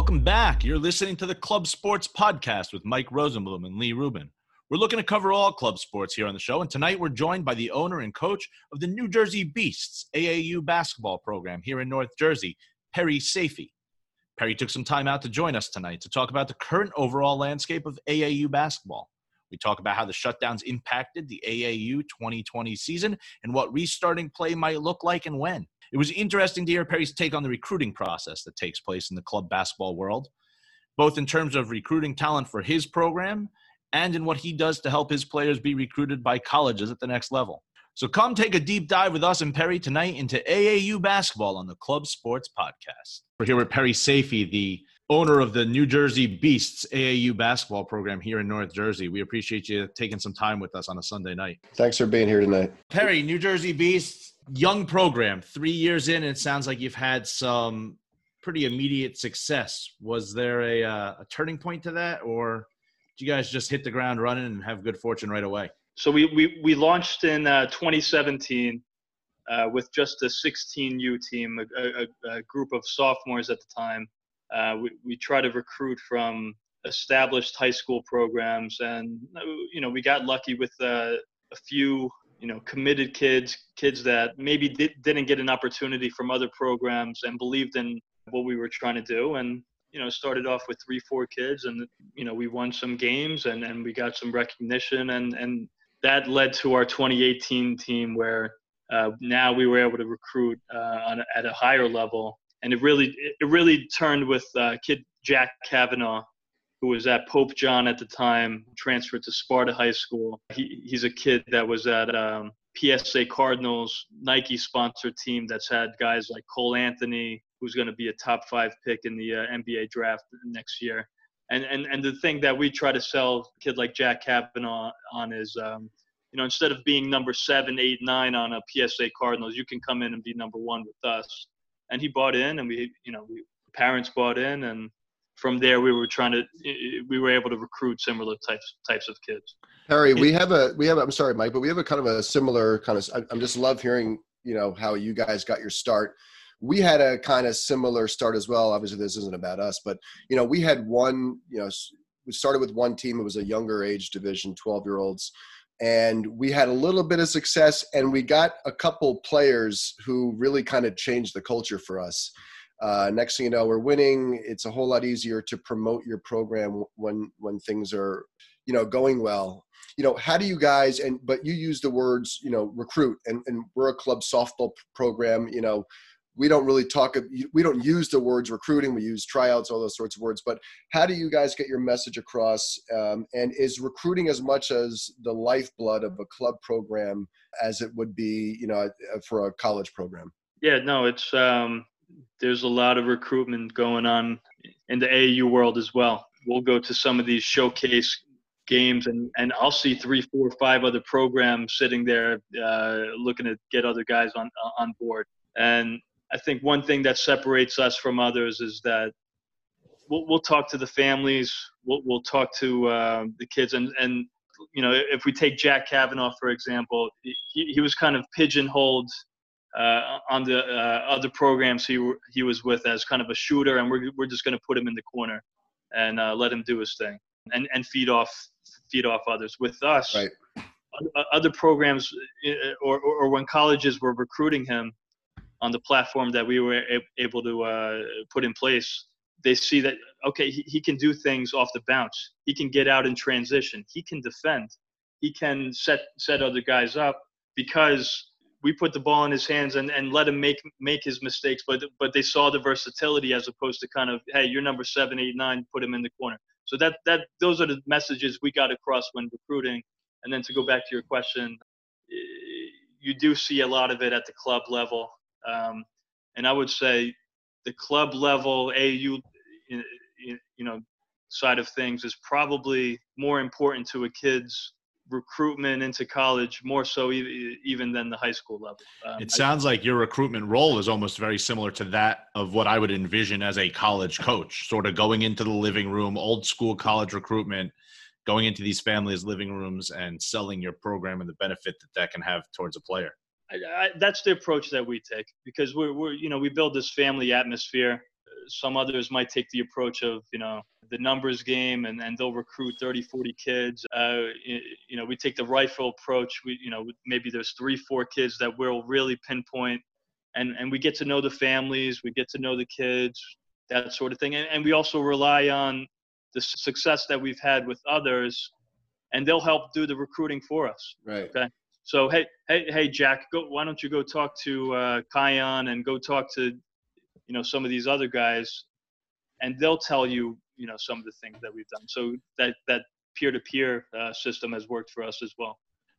Welcome back. You're listening to the Club Sports Podcast with Mike Rosenblum and Lee Rubin. We're looking to cover all club sports here on the show, and tonight we're joined by the owner and coach of the New Jersey Beasts AAU basketball program here in North Jersey, Perry Saifi. Perry took some time out to join us tonight to talk about the current overall landscape of AAU basketball. We talk about how the shutdowns impacted the AAU 2020 season and what restarting play might look like and when. It was interesting to hear Perry's take on the recruiting process that takes place in the club basketball world, both in terms of recruiting talent for his program and in what he does to help his players be recruited by colleges at the next level. So come take a deep dive with us and Perry tonight into AAU basketball on the Club Sports Podcast. We're here with Perry Saifi, the owner of the New Jersey Beasts AAU basketball program here in North Jersey. We appreciate you taking some time with us on a Sunday night. Thanks for being here tonight. Perry, New Jersey Beasts, young program, three years in, and it sounds like you've had some pretty immediate success. Was there a, uh, a turning point to that, or did you guys just hit the ground running and have good fortune right away? So we, we, we launched in uh, 2017 uh, with just a 16U team, a, a, a, group of sophomores at the time. Uh, we, we try to recruit from established high school programs, and you know we got lucky with uh, a few you know committed kids, kids that maybe did, didn't get an opportunity from other programs and believed in what we were trying to do, and you know started off with three four kids, and you know we won some games and and we got some recognition, and and that led to our 2018 team where uh, now we were able to recruit uh, on, at a higher level. And it really it really turned with uh, kid Jack Kavanaugh, who was at Pope John at the time, transferred to Sparta High School. He, he's a kid that was at um, PSA Cardinals Nike sponsored team that's had guys like Cole Anthony, who's going to be a top five pick in the uh, NBA draft next year. And, and and the thing that we try to sell kid like Jack Kavanaugh on is, um, you know, instead of being number seven, eight, nine on a PSA Cardinals, you can come in and be number one with us and he bought in, and we, you know, we, parents bought in, and from there we were trying to, we were able to recruit similar types types of kids. Harry, we have a, we have, i I'm sorry, Mike, but we have a kind of a similar kind of. I, I'm just love hearing, you know, how you guys got your start. We had a kind of similar start as well. Obviously, this isn't about us, but you know, we had one, you know, we started with one team. It was a younger age division, 12 year olds and we had a little bit of success and we got a couple players who really kind of changed the culture for us uh, next thing you know we're winning. It's a whole lot easier to promote your program when when things are you know going well. You know how do you guys and but you use the words you know recruit and, and we're a club softball program you know. We don't really talk we don't use the words recruiting we use tryouts all those sorts of words but how do you guys get your message across? Um, and is recruiting as much as the lifeblood of a club program as it would be you know for a college program? Yeah no it's um, there's a lot of recruitment going on in the AAU world as well we'll go to some of these showcase games and, and I'll see three, four, five other programs sitting there uh, looking to get other guys on on board. And I think one thing that separates us from others is that we'll, we'll talk to the families, we'll, we'll talk to uh, the kids, and, and you know, if we take Jack Kavanaugh for example, he, he was kind of pigeonholed uh, on the uh, other programs he he was with as kind of a shooter, and we're we're just going to put him in the corner and uh, let him do his thing and and feed off feed off others. With us, right. other programs uh, or, or, or when colleges were recruiting him, on the platform that we were able to uh, put in place, they see that okay, he, he can do things off the bounce. He can get out in transition. He can defend. He can set set other guys up because we put the ball in his hands and, and let him make make his mistakes. But but they saw the versatility as opposed to kind of hey, you're number seven, eight, nine, put him in the corner. So that that those are the messages we got across when recruiting. And then to go back to your question, you do see a lot of it at the club level. Um, and I would say the club level AU, you know, side of things is probably more important to a kid's recruitment into college more so even than the high school level. Um, it sounds like your recruitment role is almost very similar to that of what I would envision as a college coach, sort of going into the living room, old school college recruitment, going into these families' living rooms and selling your program and the benefit that that can have towards a player. I, I, that's the approach that we take because we're, we're, you know, we build this family atmosphere. Some others might take the approach of you know the numbers game and, and they'll recruit 30 40 kids. Uh, you know we take the rifle approach. We you know maybe there's three four kids that we'll really pinpoint and and we get to know the families we get to know the kids that sort of thing. And, and we also rely on the success that we've had with others and they'll help do the recruiting for us. Right. Okay? So hey hey hey jack go why don't you go talk to uh, Kion and go talk to you know some of these other guys and they'll tell you you know some of the things that we've done. So that that peer-to-peer uh, system has worked for us as well.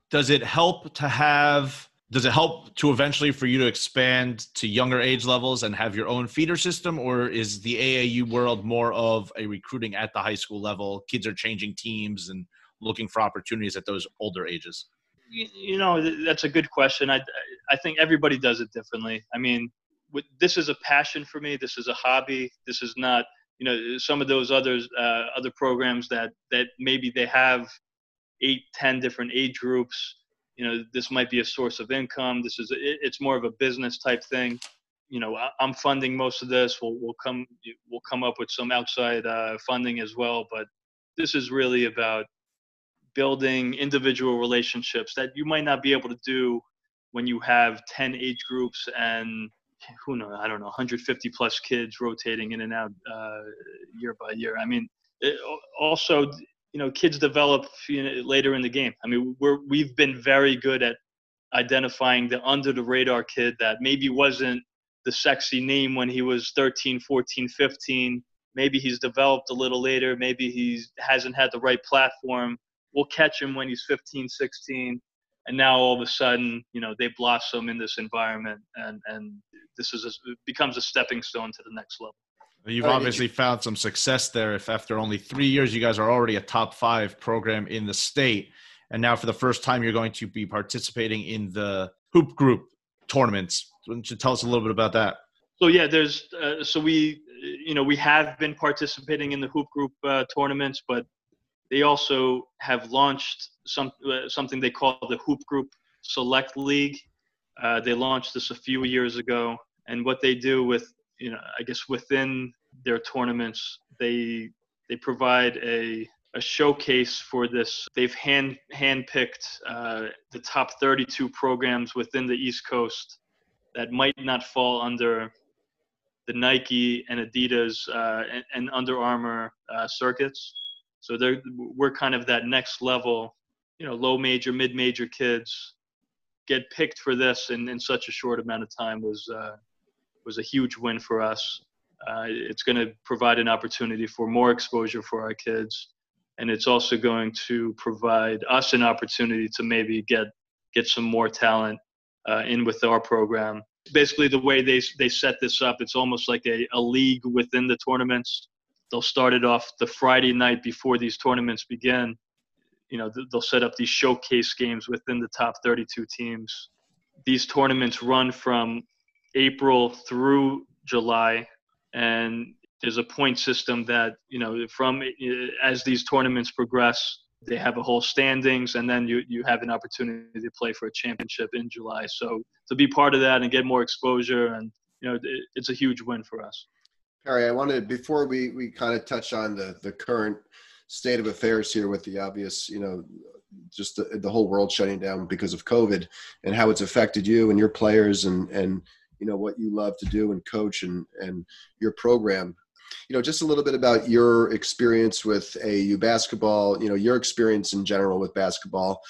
Does it help to have does it help to eventually for you to expand to younger age levels and have your own feeder system? Or is the aau world more of a recruiting at the high school level? Kids are changing teams and looking for opportunities at those older ages? You know that's a good question. I i think everybody does it differently. I mean this is a passion for me. This is a hobby. This is not, you know, some of those others, uh, other programs that that maybe they have eight, ten different age groups. You know, this might be a source of income. This is, it's more of a business type thing. You know, I'm funding most of this. We'll, we'll come, we'll come up with some outside uh, funding as well. But this is really about building individual relationships that you might not be able to do when you have 10 age groups and who knows, I don't know, 150 plus kids rotating in and out uh, year by year. I mean, it, also, you know, kids develop you know, later in the game. I mean, we're we've been very good at identifying the under the radar kid that maybe wasn't the sexy name when he was 13, 14, 15. Maybe he's developed a little later. Maybe he hasn't had the right platform. We'll catch him when he's 15, 16 and now all of a sudden you know they blossom in this environment and and this is a, becomes a stepping stone to the next level. You've obviously found some success there if after only three years you guys are already a top five program in the state. And now for the first time you're going to be participating in the hoop group tournaments. Why don't you tell us a little bit about that? So yeah there's uh, so we you know we have been participating in the hoop group uh, tournaments but they also have launched some uh, something they call the Hoop Group Select League. Uh, they launched this a few years ago, and what they do with you know I guess within their tournaments, they they provide a a showcase for this. They've hand handpicked uh, the top 32 programs within the East Coast that might not fall under the Nike and Adidas uh, and, and, Under Armour uh, circuits. So we're kind of that next level, you know, low major, mid major kids get picked for this in, in such a short amount of time was, uh, was a huge win for us. Uh, it's going to provide an opportunity for more exposure for our kids. And it's also going to provide us an opportunity to maybe get, get some more talent uh, in with our program. Basically, the way they, they set this up, it's almost like a, a league within the tournaments they'll start it off the Friday night before these tournaments begin. You know, they'll set up these showcase games within the top 32 teams. These tournaments run from April through July, and there's a point system that you know from eh, as these tournaments progress, they have a whole standings, and then you you have an opportunity to play for a championship in July. So to be part of that and get more exposure, and you know, it's a huge win for us. Harry, I wanted before we we kind of touch on the the current state of affairs here with the obvious, you know, just the, the whole world shutting down because of COVID and how it's affected you and your players and and you know what you love to do and coach and and your program. You know, just a little bit about your experience with AAU basketball. You know, your experience in general with basketball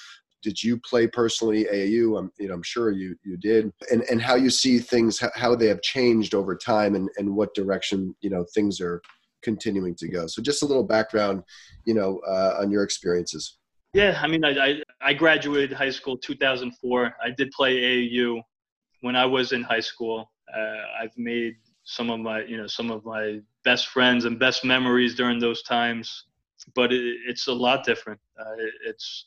did you play personally AAU? I'm, you know, I'm sure you you did, and and how you see things, how they have changed over time, and and what direction you know things are continuing to go. So just a little background, you know, uh, on your experiences. Yeah, I mean, I, I, graduated high school 2004. I did play AAU when I was in high school. Uh, I've made some of my you know some of my best friends and best memories during those times, but it, it's a lot different. Uh, it, it's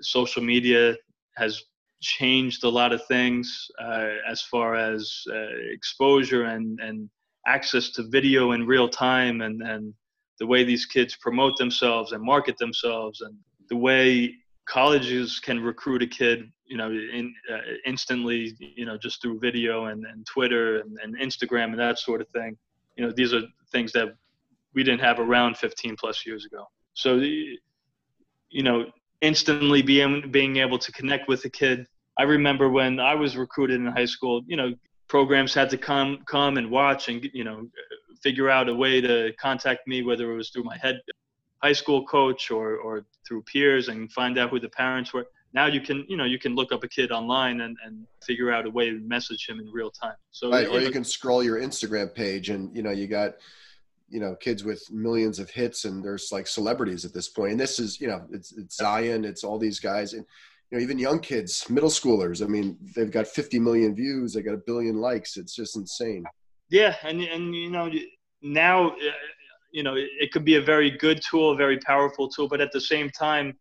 social media has changed a lot of things uh, as far as uh, exposure and, and access to video in real time and, and the way these kids promote themselves and market themselves and the way colleges can recruit a kid you know in, uh, instantly you know just through video and, and twitter and, and instagram and that sort of thing you know, these are things that we didn't have around 15 plus years ago. So, the, you know, instantly being being able to connect with a kid. I remember when I was recruited in high school. You know, programs had to come come and watch and you know figure out a way to contact me, whether it was through my head high school coach or or through peers, and find out who the parents were. Now you can you know you can look up a kid online and, and figure out a way to message him in real time. So right, or you can scroll your Instagram page and you know you got you know kids with millions of hits and there's like celebrities at this point. And this is you know it's, it's zion it's all these guys. And you know even young kids middle schoolers i mean they've got 50 million views they got a billion likes. It's just insane. Yeah and and you know now uh, you know it could be a very good tool a very powerful tool but at the same time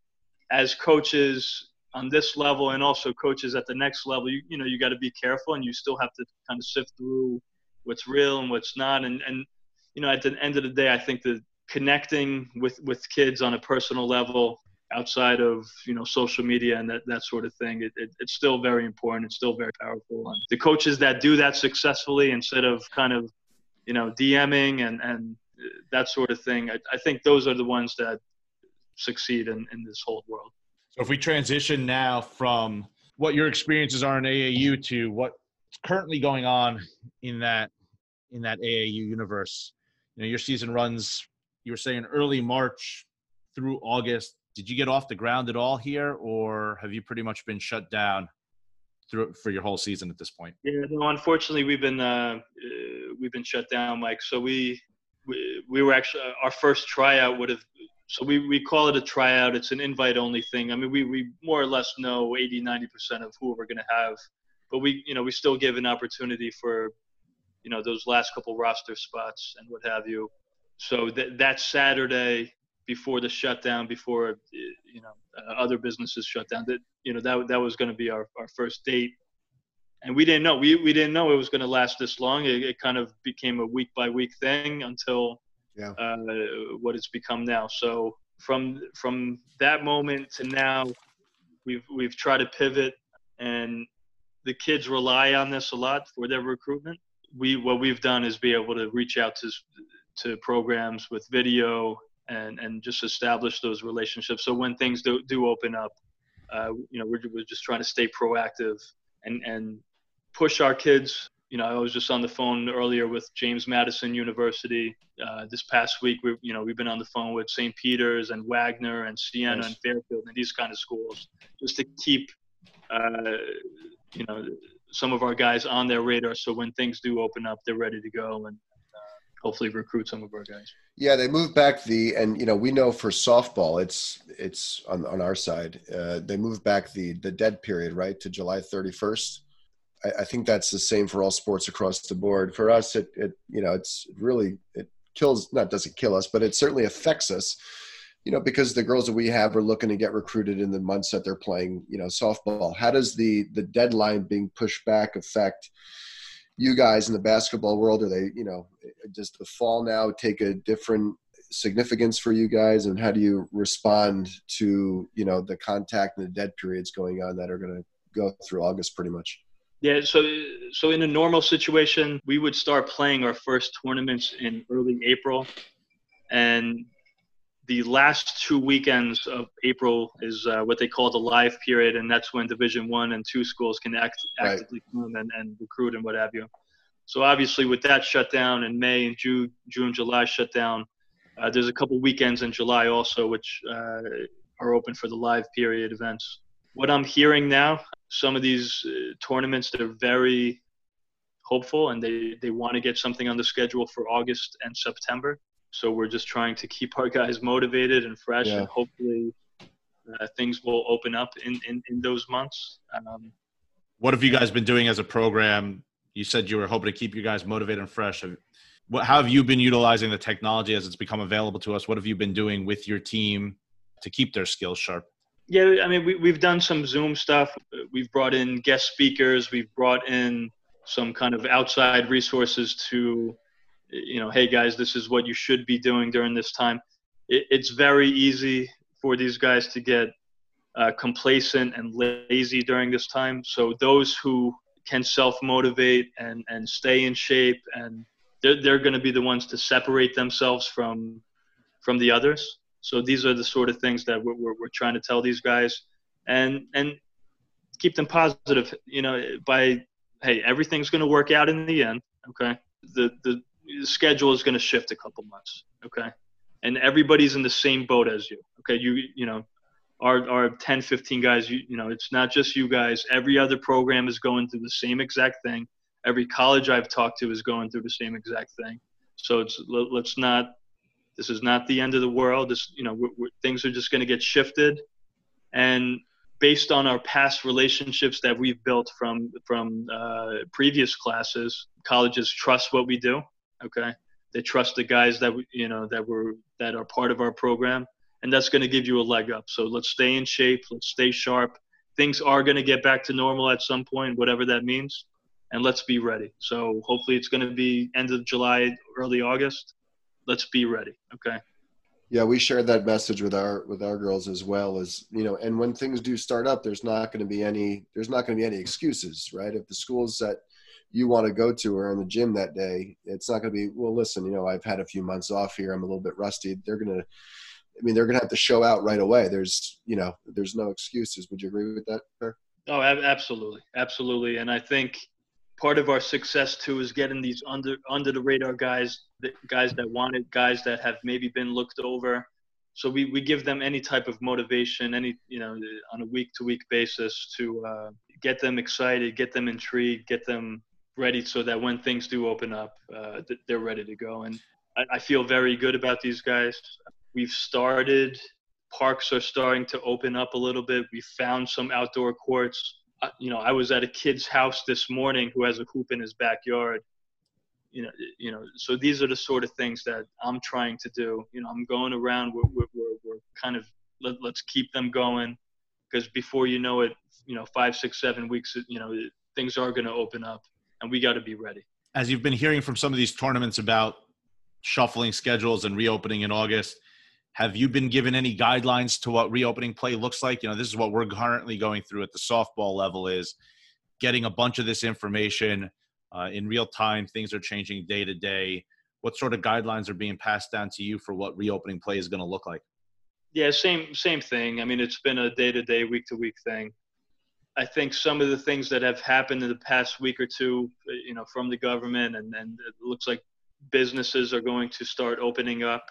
as coaches on this level and also coaches at the next level you, you know you got to be careful and you still have to kind of sift through what's real and what's not. And and you know, at the end of the day, I think that connecting with with kids on a personal level outside of you know social media and that, that sort of thing it, it, it's still very important. It's still very powerful. And the coaches that do that successfully instead of kind of you know dming and and that sort of thing i, I think those are the ones that succeed in, in this whole world. So if we transition now from what your experiences are in aau to what's currently going on in that in that aau universe you know your season runs you were saying early march through august. Did you get off the ground at all here or have you pretty much been shut down through for your whole season at this point? Yeah no unfortunately we've been uh, uh we've been shut down mike. So we we, we were actually uh, our first tryout would have so we, we call it a tryout. It's an invite only thing. I mean we, we more or less know 80 90% of who we're going to have but we you know we still give an opportunity for you know those last couple roster spots and what have you. So that that Saturday before the shutdown, before you know uh, other businesses shut down, that you know that that was going to be our, our first date, and we didn't know we we didn't know it was going to last this long. It, it, kind of became a week by week thing until yeah. uh, what it's become now. So from from that moment to now, we've we've tried to pivot, and the kids rely on this a lot for their recruitment we what we've done is be able to reach out to to programs with video and and just establish those relationships. So when things do do open up, uh, you know, we're we're just trying to stay proactive and and push our kids. You know, I was just on the phone earlier with James Madison University. Uh, this past week, we you know we've been on the phone with St. Peter's and Wagner and Siena nice. and Fairfield and these kind of schools, just to keep, uh, you know, some of our guys on their radar. So when things do open up, they're ready to go and uh, hopefully recruit some of our guys. Yeah, they moved back the and you know we know for softball it's it's on on our side. Uh, they moved back the the dead period right to July 31st. I, I think that's the same for all sports across the board. For us, it it you know it's really it kills not doesn't kill us, but it certainly affects us you know, because the girls that we have are looking to get recruited in the months that they're playing, you know, softball. How does the the deadline being pushed back affect you guys in the basketball world? Are they, you know, does the fall now take a different significance for you guys, and how do you respond to, you know, the contact and the dead periods going on that are going to go through August pretty much? Yeah, so so in a normal situation, we would start playing our first tournaments in early April, and the last two weekends of April is uh, what they call the live period, and that's when Division One and two schools can act, actively right. come and, and recruit and what have you. So obviously, with that shutdown in May and June, June, July shutdown, uh, there's a couple weekends in July also which uh, are open for the live period events. What I'm hearing now, some of these uh, tournaments they're very hopeful and they, they want to get something on the schedule for August and September. So we're just trying to keep our guys motivated and fresh, yeah. and hopefully uh, things will open up in, in, in those months. Um, what have you guys been doing as a program? You said you were hoping to keep you guys motivated and fresh. What, how have you been utilizing the technology as it's become available to us? What have you been doing with your team to keep their skills sharp? Yeah, I mean, we, we've done some Zoom stuff. We've brought in guest speakers. We've brought in some kind of outside resources to you know, hey guys, this is what you should be doing during this time. It, it's very easy for these guys to get uh, complacent and lazy during this time. So those who can self motivate and and stay in shape and they're they're going to be the ones to separate themselves from from the others. So these are the sort of things that we're, we're, we're trying to tell these guys, and and keep them positive. You know, by hey, everything's going to work out in the end. Okay, The the the schedule is going to shift a couple months. Okay, and everybody's in the same boat as you. Okay, you you know, our our 10, 15 guys. You you know, it's not just you guys. Every other program is going through the same exact thing. Every college I've talked to is going through the same exact thing. So it's let's not. This is not the end of the world. This you know, we're, we're, things are just going to get shifted, and based on our past relationships that we've built from from uh, previous classes, colleges trust what we do. Okay, they trust the guys that you know that were that are part of our program, and that's going to give you a leg up. So let's stay in shape. Let's stay sharp. Things are going to get back to normal at some point, whatever that means, and let's be ready. So hopefully it's going to be end of July, early August. Let's be ready. Okay yeah we shared that message with our with our girls as well as you know and when things do start up there's not going to be any there's not going to be any excuses right if the schools that you want to go to are in the gym that day it's not going to be well listen you know i've had a few months off here. I'm a little bit rusty. They're going to i mean they're going to have to show out right away. There's you know there's no excuses. Would you agree with that Sir? oh absolutely. Absolutely. And i think part of our success too is getting these under under the radar guys, guys that wanted, guys that have maybe been looked over. So we, we give them any type of motivation, any you know, on a week to week basis to uh, get them excited, get them intrigued, get them ready, so that when things do open up, uh, they're ready to go. And I, I feel very good about these guys. We've started. Parks are starting to open up a little bit. We found some outdoor courts you know, I was at a kid's house this morning who has a hoop in his backyard. You know, you know, so these are the sort of things that I'm trying to do. You know, I'm going around. We're we're we're, we're kind of let, let's keep them going because before you know it, you know, five, six, seven weeks, you know, things are going to open up, and we got to be ready. As you've been hearing from some of these tournaments about shuffling schedules and reopening in August, have you been given any guidelines to what reopening play looks like? You know, this is what we're currently going through at the softball level is getting a bunch of this information uh, in real time. Things are changing day to day. What sort of guidelines are being passed down to you for what reopening play is going to look like? Yeah, same same thing. I mean, it's been a day to day, week to week thing. I think some of the things that have happened in the past week or two, you know, from the government, and, and it looks like businesses are going to start opening up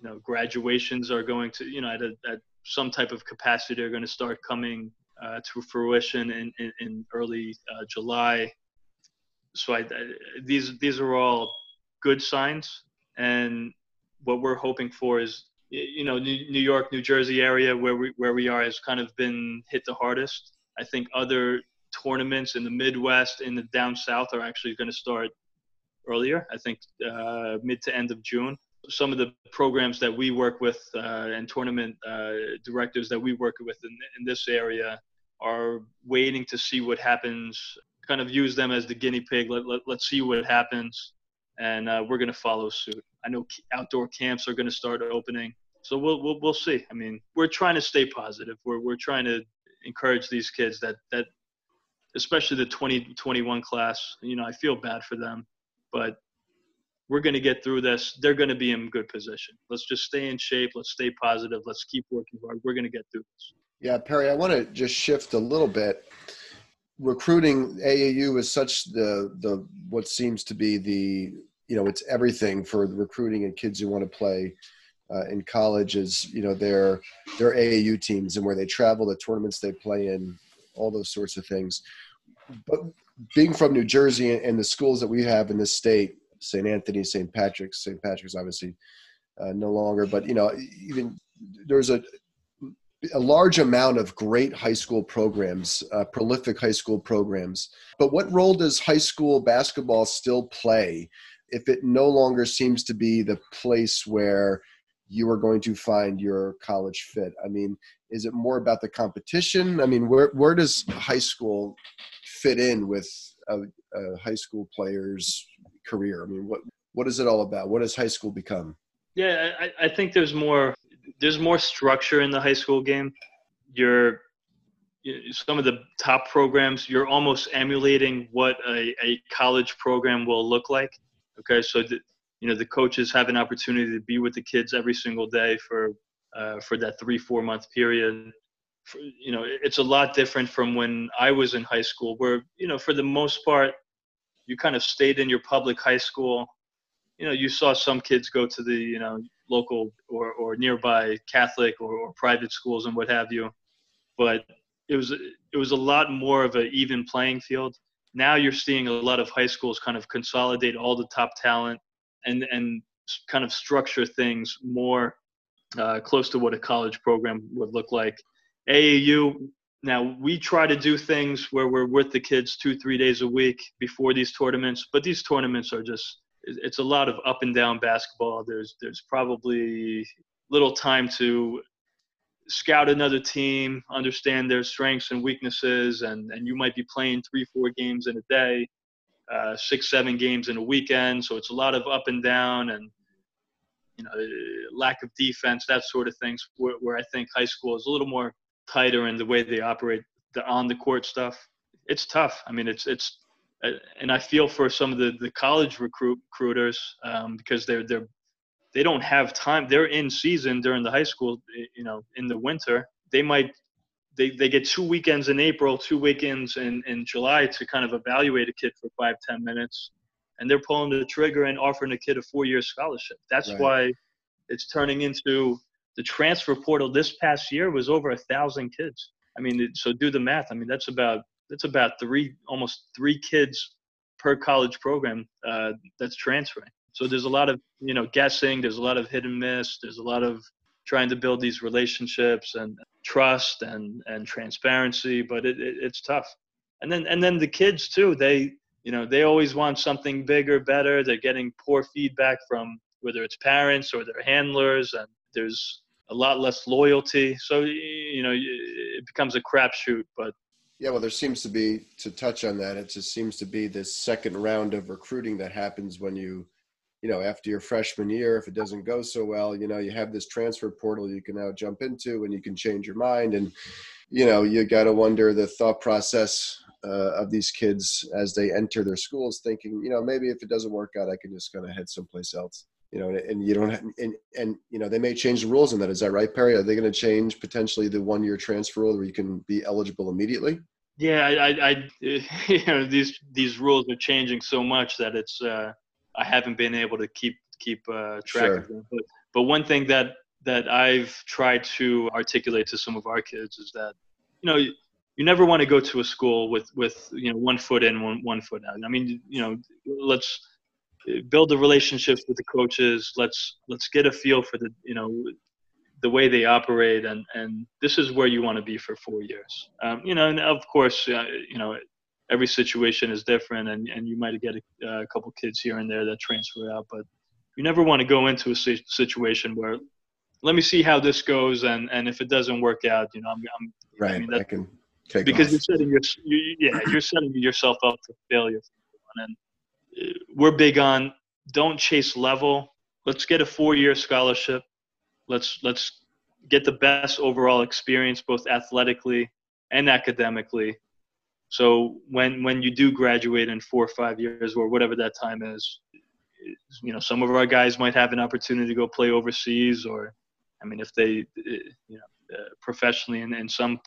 you know graduations are going to you know at, a, at some type of capacity are going to start coming uh, to fruition in, in, in early uh, July. So I, these these are all good signs, and what we're hoping for is you know New York, New Jersey area where we where we are has kind of been hit the hardest. I think other tournaments in the Midwest, in the down south, are actually going to start earlier. I think uh, mid to end of June. Some of the programs that we work with uh, and tournament uh, directors that we work with in, in this area are waiting to see what happens kind of use them as the guinea pig. Let, let, let's see what happens. And uh, we're going to follow suit. I know outdoor camps are going to start opening. So we'll, we'll, we'll see. I mean we're trying to stay positive. We're, we're trying to encourage these kids that that especially the 2021 class you know i feel bad for them but we're going to get through this. They're going to be in good position. Let's just stay in shape. Let's stay positive. Let's keep working hard. We're going to get through this. Yeah, Perry, I want to just shift a little bit. Recruiting AAU is such the the what seems to be the you know it's everything for recruiting and kids who want to play uh, in college is you know their their AAU teams and where they travel, the tournaments they play in, all those sorts of things. But being from New Jersey and the schools that we have in this state, St. Anthony, St. Patrick's. St. Patrick's obviously uh, no longer, but you know, even there's a a large amount of great high school programs, uh, prolific high school programs. But what role does high school basketball still play if it no longer seems to be the place where you are going to find your college fit? I mean, is it more about the competition? I mean, where where does high school fit in with a, a high school player's career? I mean, what what is it all about? What does high school become? Yeah, I, I think there's more there's more structure in the high school game. You're some of the top programs you're almost emulating what a, a college program will look like Okay, so the, you know the coaches have an opportunity to be with the kids every single day for uh, for that three four month period. For, you know, it's a lot different from when I was in high school, where you know for the most part you kind of stayed in your public high school. You know, you saw some kids go to the you know local or, or nearby Catholic or, or private schools and what have you, but it was it was a lot more of an even playing field. Now you're seeing a lot of high schools kind of consolidate all the top talent and and kind of structure things more uh, close to what a college program would look like. AAU now we try to do things where we're with the kids two three days a week before these tournaments, but these tournaments are just it's a lot of up and down basketball. There's there's probably little time to scout another team, understand their strengths and weaknesses, and, and you might be playing three, four games in a day, uh, six, seven games in a weekend. So it's a lot of up and down and you know lack of defense, that sort of things. Where, where I think high school is a little more tighter in the way they operate the on the court stuff. It's tough. I mean, it's it's uh, and I feel for some of the, the college recruit, recruiters um, because they're they're they don't have time. They're in season during the high school, you know, in the winter. They might they, they get two weekends in April, two weekends in, in July to kind of evaluate a kid for five, ten minutes. And they're pulling the trigger and offering a kid a four year scholarship. That's right. why it's turning into the transfer portal this past year was over a thousand kids. I mean, so do the math. I mean, that's about that's about three almost three kids per college program uh, that's transferring. So there's a lot of you know guessing. There's a lot of hit and miss. There's a lot of trying to build these relationships and trust and and transparency. But it, it, it's tough. And then and then the kids too. They you know they always want something bigger, better. They're getting poor feedback from whether it's parents or their handlers, and there's a lot less loyalty. So you know it becomes a crapshoot. But yeah, well, there seems to be to touch on that. It just seems to be this second round of recruiting that happens when you you know, after your freshman year, if it doesn't go so well, you know, you have this transfer portal you can now jump into and you can change your mind. And, you know, you got to wonder the thought process uh, of these kids as they enter their schools thinking, you know, maybe if it doesn't work out, I can just kind of head someplace else. You know, and, and you don't, have, and and you know, they may change the rules in that. Is that right, Perry? Are they going to change potentially the one-year transfer rule where you can be eligible immediately? Yeah, I, I, I, you know, these these rules are changing so much that it's uh, I haven't been able to keep keep uh, track sure. of them. But, but one thing that that I've tried to articulate to some of our kids is that you know you, you never want to go to a school with with you know one foot in one one foot out. I mean you know let's build the relationships with the coaches. Let's let's get a feel for the you know the way they operate and and this is where you want to be for four years. Um, you know and of course uh, you know every situation is different, and, and you might get a, a couple kids here and there that transfer out, but you never want to go into a situation where let me see how this goes, and and if it doesn't work out, you know, I'm, I'm right. I, mean, that, I can take because off. you're setting your you, yeah you're setting yourself up for failure, and uh, we're big on don't chase level. Let's get a four-year scholarship. Let's let's get the best overall experience, both athletically and academically, so when when you do graduate in four or five years or whatever that time is, you know, some of our guys might have an opportunity to go play overseas, or I mean, if they, you know, uh, professionally in, in some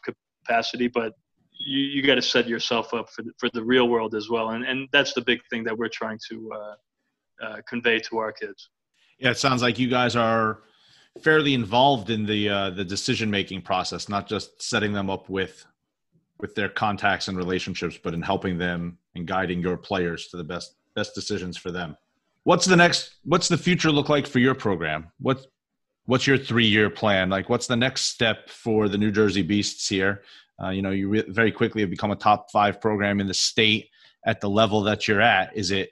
capacity, but you, you got to set yourself up for the, for the real world as well, and and that's the big thing that we're trying to uh, uh, convey to our kids. Yeah, it sounds like you guys are fairly involved in the uh, the decision making process, not just setting them up with with their contacts and relationships, but in helping them and guiding your players to the best best decisions for them. What's the next? What's the future look like for your program? What What's your three year plan? Like, what's the next step for the New Jersey Beasts here? Uh, you know, you re- very quickly have become a top five program in the state at the level that you're at. Is it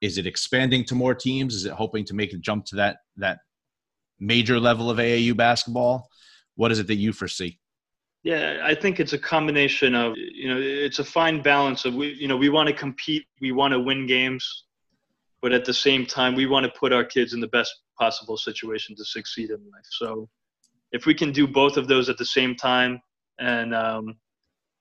is it expanding to more teams? Is it hoping to make a jump to that that major level of AAU basketball? What is it that you foresee? Yeah, I think it's a combination of you know it's a fine balance of we you know we want to compete, we want to win games, but at the same time we want to put our kids in the best possible situation to succeed in life. So if we can do both of those at the same time and um,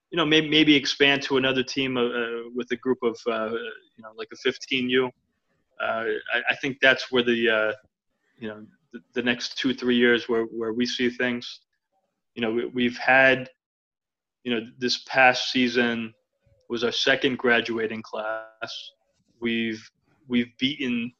you know maybe maybe expand to another team uh, uh with a group of uh, you know like a 15U uh, I, I, think that's where the uh, you know the, the, next two three years where where we see things. You know, we, we've had you know this past season was our second graduating class. We've we've beaten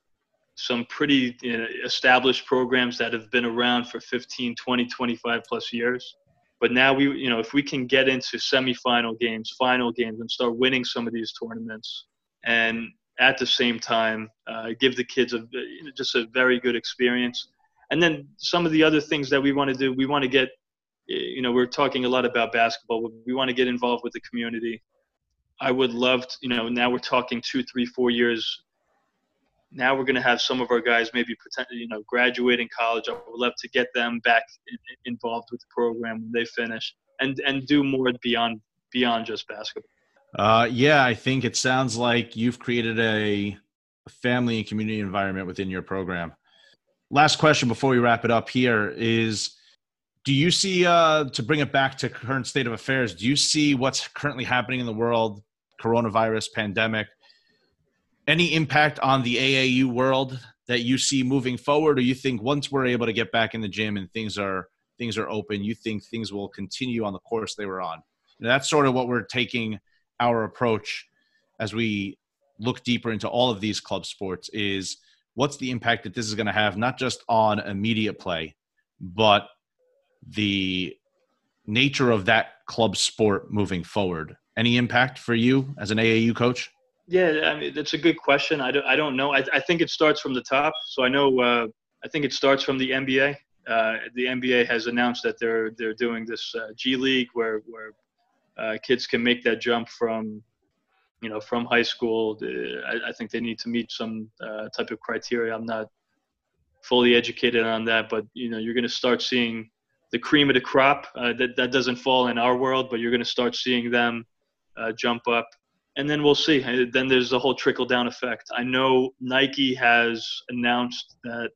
some pretty you know, established programs that have been around for 15, 20, 25 plus years. But now we, you know, if we can get into semifinal games, final games, and start winning some of these tournaments, and at the same time uh, give the kids a you know, just a very good experience, and then some of the other things that we want to do, we want to get, you know, we're talking a lot about basketball. We want to get involved with the community. I would love to, you know, now we're talking two, three, four years now we're going to have some of our guys maybe pretend, you know, graduating college. I would love to get them back involved with the program when they finish and and do more beyond beyond just basketball. Uh, yeah, I think it sounds like you've created a, a family and community environment within your program. Last question before we wrap it up here is do you see uh, to bring it back to current state of affairs do you see what's currently happening in the world coronavirus pandemic any impact on the AAU world that you see moving forward, or you think once we're able to get back in the gym and things are things are open, you think things will continue on the course they were on? And that's sort of what we're taking our approach as we look deeper into all of these club sports is what's the impact that this is going to have not just on immediate play but the nature of that club sport moving forward any impact for you as an aau coach yeah, I mean that's a good question. I don't, I don't know. I, I think it starts from the top. So I know. Uh, I think it starts from the NBA. Uh, the NBA has announced that they're they're doing this uh, G League where where uh, kids can make that jump from, you know, from high school. I, I think they need to meet some uh, type of criteria. I'm not fully educated on that, but you know, you're going to start seeing the cream of the crop. Uh, that that doesn't fall in our world, but you're going to start seeing them jump up and then we'll see. Then there's the whole trickle down effect. I know Nike has announced that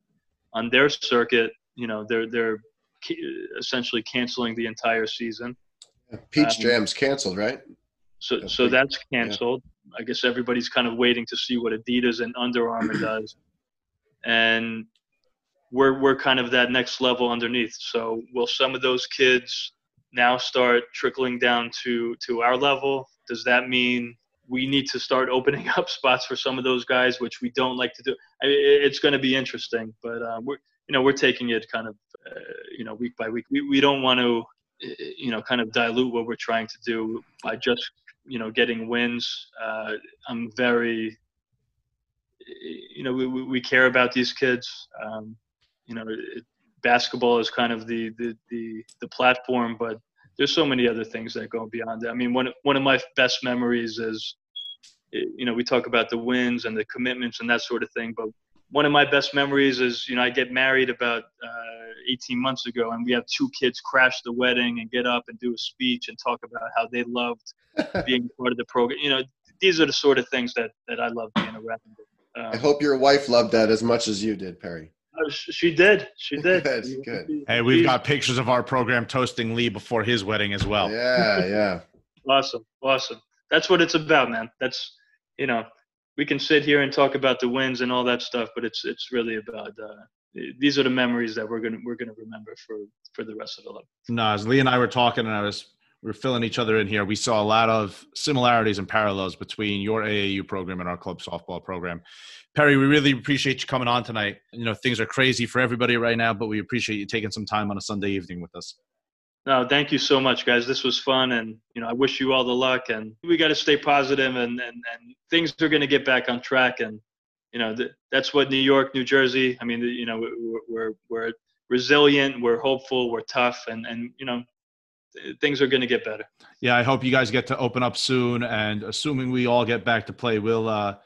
on their circuit, you know, they're they're essentially canceling the entire season. Peach um, Jam's canceled, right? So so that's canceled. Yeah. I guess everybody's kind of waiting to see what Adidas and Under Armour does, and we're we're kind of that next level underneath. So will some of those kids now start trickling down to to our level? Does that mean we need to start opening up spots for some of those guys, which we don't like to do. I mean, it's going to be interesting, but uh, we're you know we're taking it kind of uh, you know week by week. We we don't want to you know kind of dilute what we're trying to do by just you know getting wins. Uh, I'm very you know we we care about these kids. Um, you know, it, basketball is kind of the the the, the platform, but there's so many other things that go beyond that. I mean, one one of my best memories is you know, we talk about the wins and the commitments and that sort of thing. But one of my best memories is, you know, I get married about uh, 18 months ago, and we have two kids crash the wedding and get up and do a speech and talk about how they loved being part of the program. You know, these are the sort of things that that I love being around. Um, I hope your wife loved that as much as you did, Perry. Uh, she did. She did. good, good. Hey, we've got pictures of our program toasting Lee before his wedding as well. Yeah, yeah. awesome, awesome. That's what it's about, man. That's you know, we can sit here and talk about the wins and all that stuff, but it's it's really about uh, these are the memories that we're gonna we're gonna remember for for the rest of the life. No, as Lee and I were talking, and I was we are filling each other in here. We saw a lot of similarities and parallels between your AAU program and our club softball program. Perry, we really appreciate you coming on tonight. You know, things are crazy for everybody right now, but we appreciate you taking some time on a Sunday evening with us. No, thank you so much, guys. This was fun, and you know, I wish you all the luck. And we got to stay positive, and and and things are going to get back on track. And you know, th- that's what New York, New Jersey. I mean, you know, we're we're, we're resilient, we're hopeful, we're tough, and and you know, things are going to get better. Yeah, I hope you guys get to open up soon, and assuming we all get back to play, we'll uh,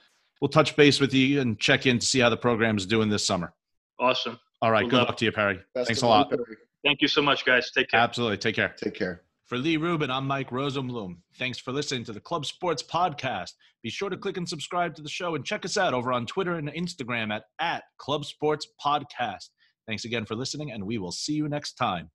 we'll touch base with you and check in to see how the program is doing this summer. Awesome. All right. We'll good luck to you, Perry. Best Thanks a lot. Perry. Thank you so much, guys. Take care. Absolutely. Take care. Take care. For Lee Rubin, I'm Mike Rosenblum. Thanks for listening to the Club Sports Podcast. Be sure to click and subscribe to the show and check us out over on Twitter and Instagram at, at Club Sports Podcast. Thanks again for listening, and we will see you next time.